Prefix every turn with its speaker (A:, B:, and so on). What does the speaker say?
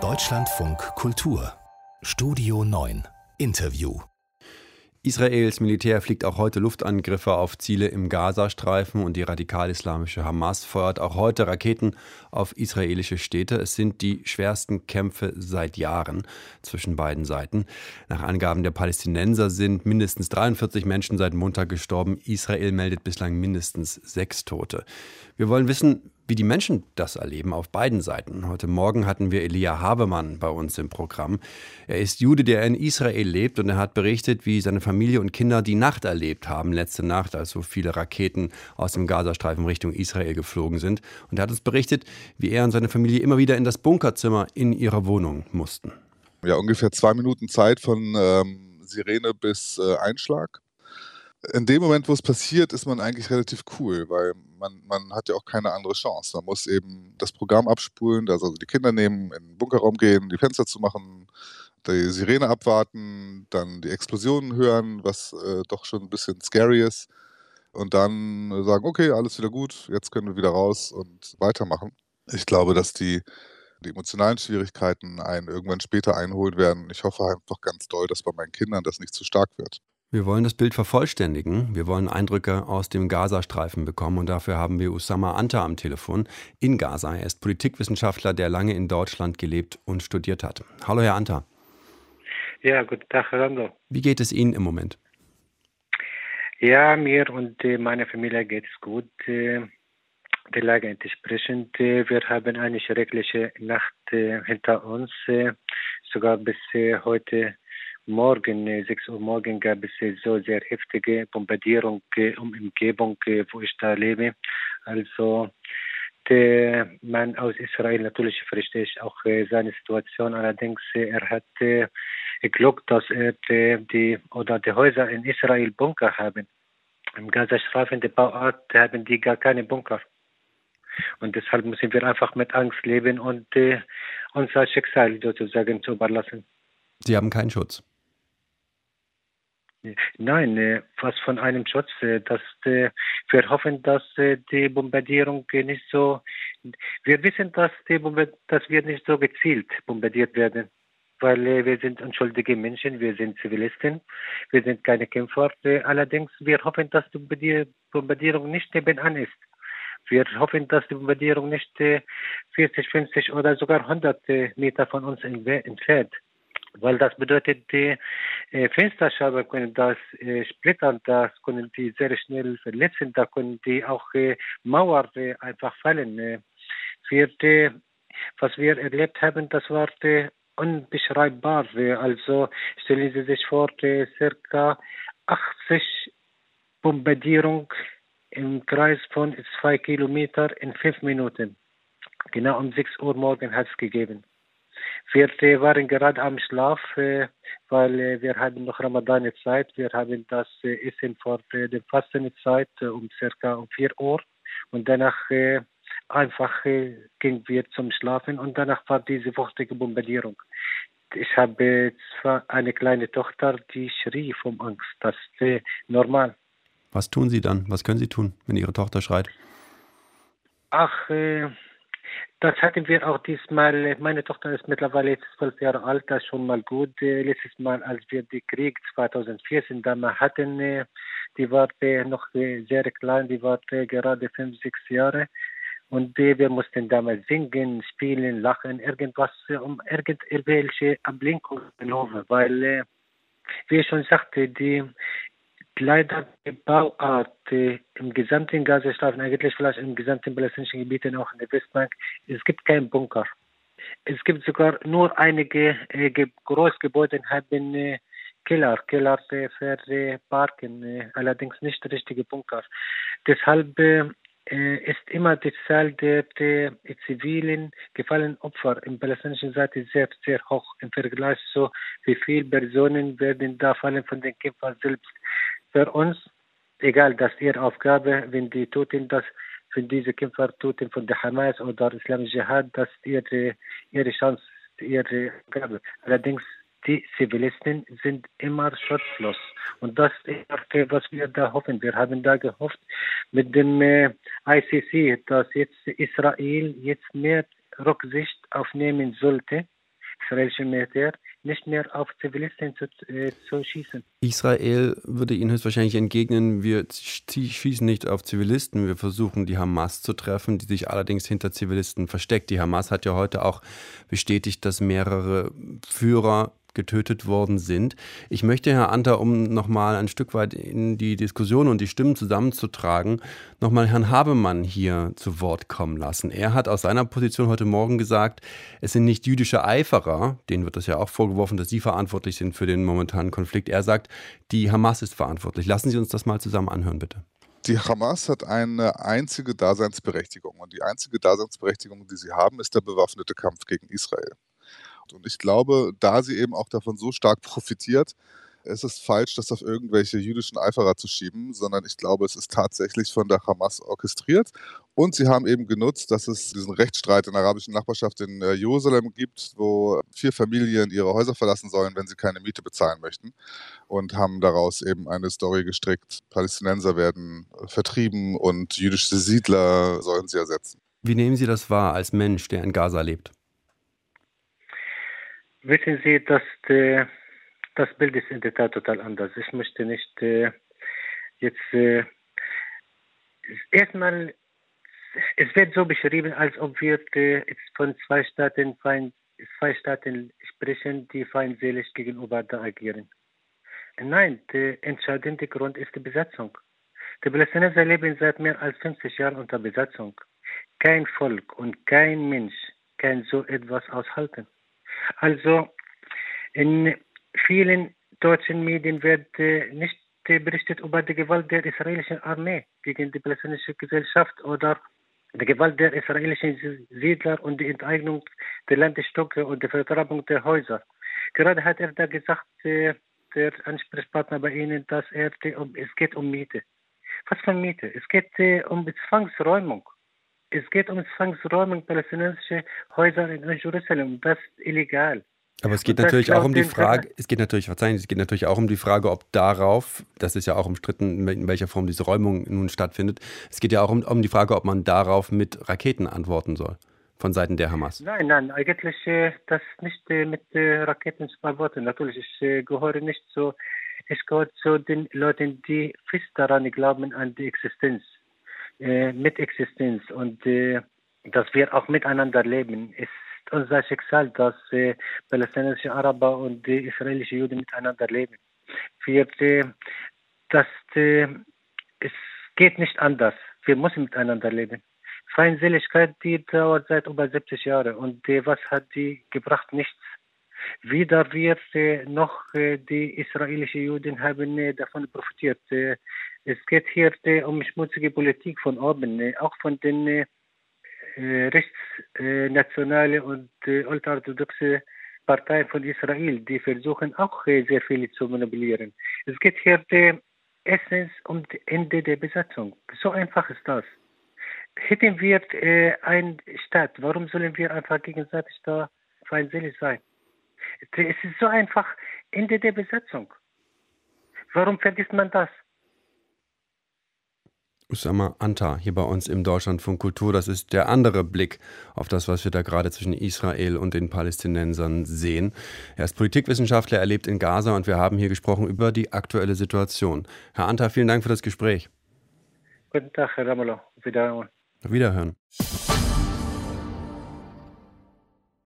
A: Deutschlandfunk Kultur Studio 9 Interview
B: Israels Militär fliegt auch heute Luftangriffe auf Ziele im Gazastreifen und die radikal-islamische Hamas feuert auch heute Raketen auf israelische Städte. Es sind die schwersten Kämpfe seit Jahren zwischen beiden Seiten. Nach Angaben der Palästinenser sind mindestens 43 Menschen seit Montag gestorben. Israel meldet bislang mindestens sechs Tote. Wir wollen wissen, wie die Menschen das erleben auf beiden Seiten. Heute Morgen hatten wir Elia Habemann bei uns im Programm. Er ist Jude, der in Israel lebt und er hat berichtet, wie seine Familie und Kinder die Nacht erlebt haben, letzte Nacht, als so viele Raketen aus dem Gazastreifen Richtung Israel geflogen sind. Und er hat uns berichtet, wie er und seine Familie immer wieder in das Bunkerzimmer in ihrer Wohnung mussten.
C: Ja, ungefähr zwei Minuten Zeit von ähm, Sirene bis äh, Einschlag in dem Moment, wo es passiert, ist man eigentlich relativ cool, weil man, man hat ja auch keine andere Chance. Man muss eben das Programm abspulen, also die Kinder nehmen, in den Bunkerraum gehen, die Fenster zu machen, die Sirene abwarten, dann die Explosionen hören, was äh, doch schon ein bisschen scary ist. Und dann sagen, okay, alles wieder gut, jetzt können wir wieder raus und weitermachen. Ich glaube, dass die, die emotionalen Schwierigkeiten einen irgendwann später einholt werden. Ich hoffe einfach ganz doll, dass bei meinen Kindern das nicht zu stark wird.
B: Wir wollen das Bild vervollständigen. Wir wollen Eindrücke aus dem Gazastreifen bekommen und dafür haben wir Usama Anta am Telefon in Gaza. Er ist Politikwissenschaftler, der lange in Deutschland gelebt und studiert hat. Hallo, Herr Anta.
D: Ja, guten Tag, Herr Rando.
B: Wie geht es Ihnen im Moment?
D: Ja, mir und äh, meiner Familie geht es gut. Äh, die Lage entsprechend. Äh, wir haben eine schreckliche Nacht hinter uns, sogar bis heute morgen, 6 Uhr morgen, gab es so sehr heftige Bombardierung um Umgebung, wo ich da lebe. Also der Mann aus Israel, natürlich verstehe ich auch seine Situation. Allerdings, er hat Glück, dass die oder die Häuser in Israel Bunker haben. Im Gazastreifen, der Bauart, haben die gar keine Bunker. Und deshalb müssen wir einfach mit Angst leben und äh, unser Schicksal sozusagen zu überlassen.
B: Sie haben keinen Schutz.
D: Nein, äh, was von einem Schutz. Äh, dass, äh, wir hoffen, dass die Bombardierung nicht so. Wir wissen, dass, die dass wir nicht so gezielt bombardiert werden, weil wir sind unschuldige Menschen, wir sind Zivilisten, wir sind keine Kämpfer. Allerdings, wir hoffen, dass die Bombardierung nicht nebenan ist. Wir hoffen, dass die Bombardierung nicht 40, 50 oder sogar 100 Meter von uns entfernt weil das bedeutet, äh, Fensterscheibe können das äh, splittern, das können die sehr schnell verletzen, da können die auch äh, Mauern äh, einfach fallen. Äh. Die, was wir erlebt haben, das war äh, unbeschreibbar. Äh, also stellen Sie sich vor, äh, circa 80 Bombardierung im Kreis von zwei Kilometer in fünf Minuten. Genau um 6 Uhr morgen hat es gegeben. Wir waren gerade am Schlaf, äh, weil äh, wir haben noch Ramadan-Zeit. Wir haben das äh, Essen vor der Fastenzeit um circa um 4 Uhr und danach einfach gingen wir zum Schlafen und danach war diese wuchtige Bombardierung. Ich habe zwar eine kleine Tochter, die schrie vom Angst. Das ist normal.
B: Was tun Sie dann? Was können Sie tun, wenn Ihre Tochter schreit?
D: Ach, äh, das hatten wir auch diesmal. Meine Tochter ist mittlerweile zwölf Jahre alt, das ist schon mal gut. Äh, letztes Mal, als wir den Krieg 2014 damals hatten, äh, die war äh, noch sehr klein, die war gerade fünf, sechs Jahre. Und wir mussten damals singen, spielen, lachen, irgendwas, um irgendwelche Ablenkungen, weil, wie ich schon sagte, die leider die Bauart äh, im gesamten Gazastreifen, eigentlich vielleicht im gesamten palästinensischen Gebiet auch in der Westbank, es gibt keinen Bunker. Es gibt sogar nur einige äh, Großgebäude haben äh, Keller, Keller äh, für äh, Parken, äh, allerdings nicht richtige Bunker. Deshalb äh, ist immer die Zahl der, der zivilen gefallenen Opfer im palästinensischen Seite sehr, sehr hoch im Vergleich zu wie viele Personen werden da fallen von den Kämpfern selbst für uns, egal, dass ihre Aufgabe, wenn die Toten das für diese Kämpfer Toten von der Hamas oder Islamische Dschihad, das ihre, ihre Chance, ihre Aufgabe. Allerdings die Zivilisten sind immer schutzlos. Und das ist, was wir da hoffen. Wir haben da gehofft mit dem äh, ICC, dass jetzt Israel jetzt mehr Rücksicht aufnehmen sollte, israelische Militär, nicht mehr auf Zivilisten zu, äh, zu, schießen.
B: Israel würde Ihnen höchstwahrscheinlich entgegnen, wir schießen nicht auf Zivilisten, wir versuchen die Hamas zu treffen, die sich allerdings hinter Zivilisten versteckt. Die Hamas hat ja heute auch bestätigt, dass mehrere Führer getötet worden sind. Ich möchte, Herr Anter, um nochmal ein Stück weit in die Diskussion und die Stimmen zusammenzutragen, nochmal Herrn Habemann hier zu Wort kommen lassen. Er hat aus seiner Position heute Morgen gesagt, es sind nicht jüdische Eiferer, denen wird das ja auch vorgeworfen, dass sie verantwortlich sind für den momentanen Konflikt. Er sagt, die Hamas ist verantwortlich. Lassen Sie uns das mal zusammen anhören, bitte.
C: Die Hamas hat eine einzige Daseinsberechtigung. Und die einzige Daseinsberechtigung, die sie haben, ist der bewaffnete Kampf gegen Israel. Und ich glaube, da sie eben auch davon so stark profitiert, ist es falsch, das auf irgendwelche jüdischen Eiferer zu schieben, sondern ich glaube, es ist tatsächlich von der Hamas orchestriert. Und sie haben eben genutzt, dass es diesen Rechtsstreit in der arabischen Nachbarschaft in äh, Jerusalem gibt, wo vier Familien ihre Häuser verlassen sollen, wenn sie keine Miete bezahlen möchten. Und haben daraus eben eine Story gestrickt. Palästinenser werden vertrieben und jüdische Siedler sollen sie ersetzen.
B: Wie nehmen Sie das wahr als Mensch, der in Gaza lebt?
D: Wissen Sie, dass äh, das Bild ist in der Tat total anders. Ich möchte nicht äh, jetzt äh, erstmal, es wird so beschrieben, als ob wir äh, jetzt von zwei Staaten, zwei Staaten sprechen, die feindselig gegenüber da agieren. Nein, der entscheidende Grund ist die Besatzung. Die Palästinenser leben seit mehr als 50 Jahren unter Besatzung. Kein Volk und kein Mensch kann so etwas aushalten. Also in vielen deutschen Medien wird äh, nicht äh, berichtet über die Gewalt der israelischen Armee gegen die palästinensische Gesellschaft oder die Gewalt der israelischen Siedler und die Enteignung der Landestücke und die Vertreibung der Häuser. Gerade hat er da gesagt, äh, der Ansprechpartner bei Ihnen, dass er, es geht um Miete. Was für Miete? Es geht um Zwangsräumung. Es geht um Zwangsräumung palästinensischer Häuser in Jerusalem. Das ist illegal.
B: Aber es geht natürlich auch um die Frage, es geht natürlich, verzeihen, es geht natürlich auch um die Frage, ob darauf, das ist ja auch umstritten, in welcher Form diese Räumung nun stattfindet, es geht ja auch um, um die Frage, ob man darauf mit Raketen antworten soll von Seiten der Hamas.
D: Nein, nein, eigentlich äh, das nicht äh, mit äh, Raketen zu beantworten. Natürlich, ich äh, gehöre nicht zu, ich gehöre zu den Leuten, die fest daran glauben, an die Existenz äh, Mitexistenz und äh, dass wir auch miteinander leben. Es ist unser Schicksal, dass äh, palästinensische Araber und die israelische Juden miteinander leben. Wir, äh, das, äh, es geht nicht anders. Wir müssen miteinander leben. Feindseligkeit, die dauert seit über 70 Jahren und äh, was hat die gebracht? Nichts. Weder wird äh, noch äh, die israelischen Juden haben äh, davon profitiert. Es geht hier um schmutzige Politik von oben, auch von den rechtsnationalen und ultraorthodoxen Parteien von Israel, die versuchen auch sehr viel zu manipulieren. Es geht hier erstens um das Ende der Besatzung. So einfach ist das. Hätten wir äh, einen Staat, warum sollen wir einfach gegenseitig da feindselig sein? Es ist so einfach Ende der Besatzung. Warum vergisst man das?
B: Usama Anta hier bei uns im Deutschlandfunk Kultur. Das ist der andere Blick auf das, was wir da gerade zwischen Israel und den Palästinensern sehen. Er ist Politikwissenschaftler, er lebt in Gaza und wir haben hier gesprochen über die aktuelle Situation. Herr Anta, vielen Dank für das Gespräch.
D: Guten Tag, Herr Ramelow. Wiederhören.
B: Wiederhören.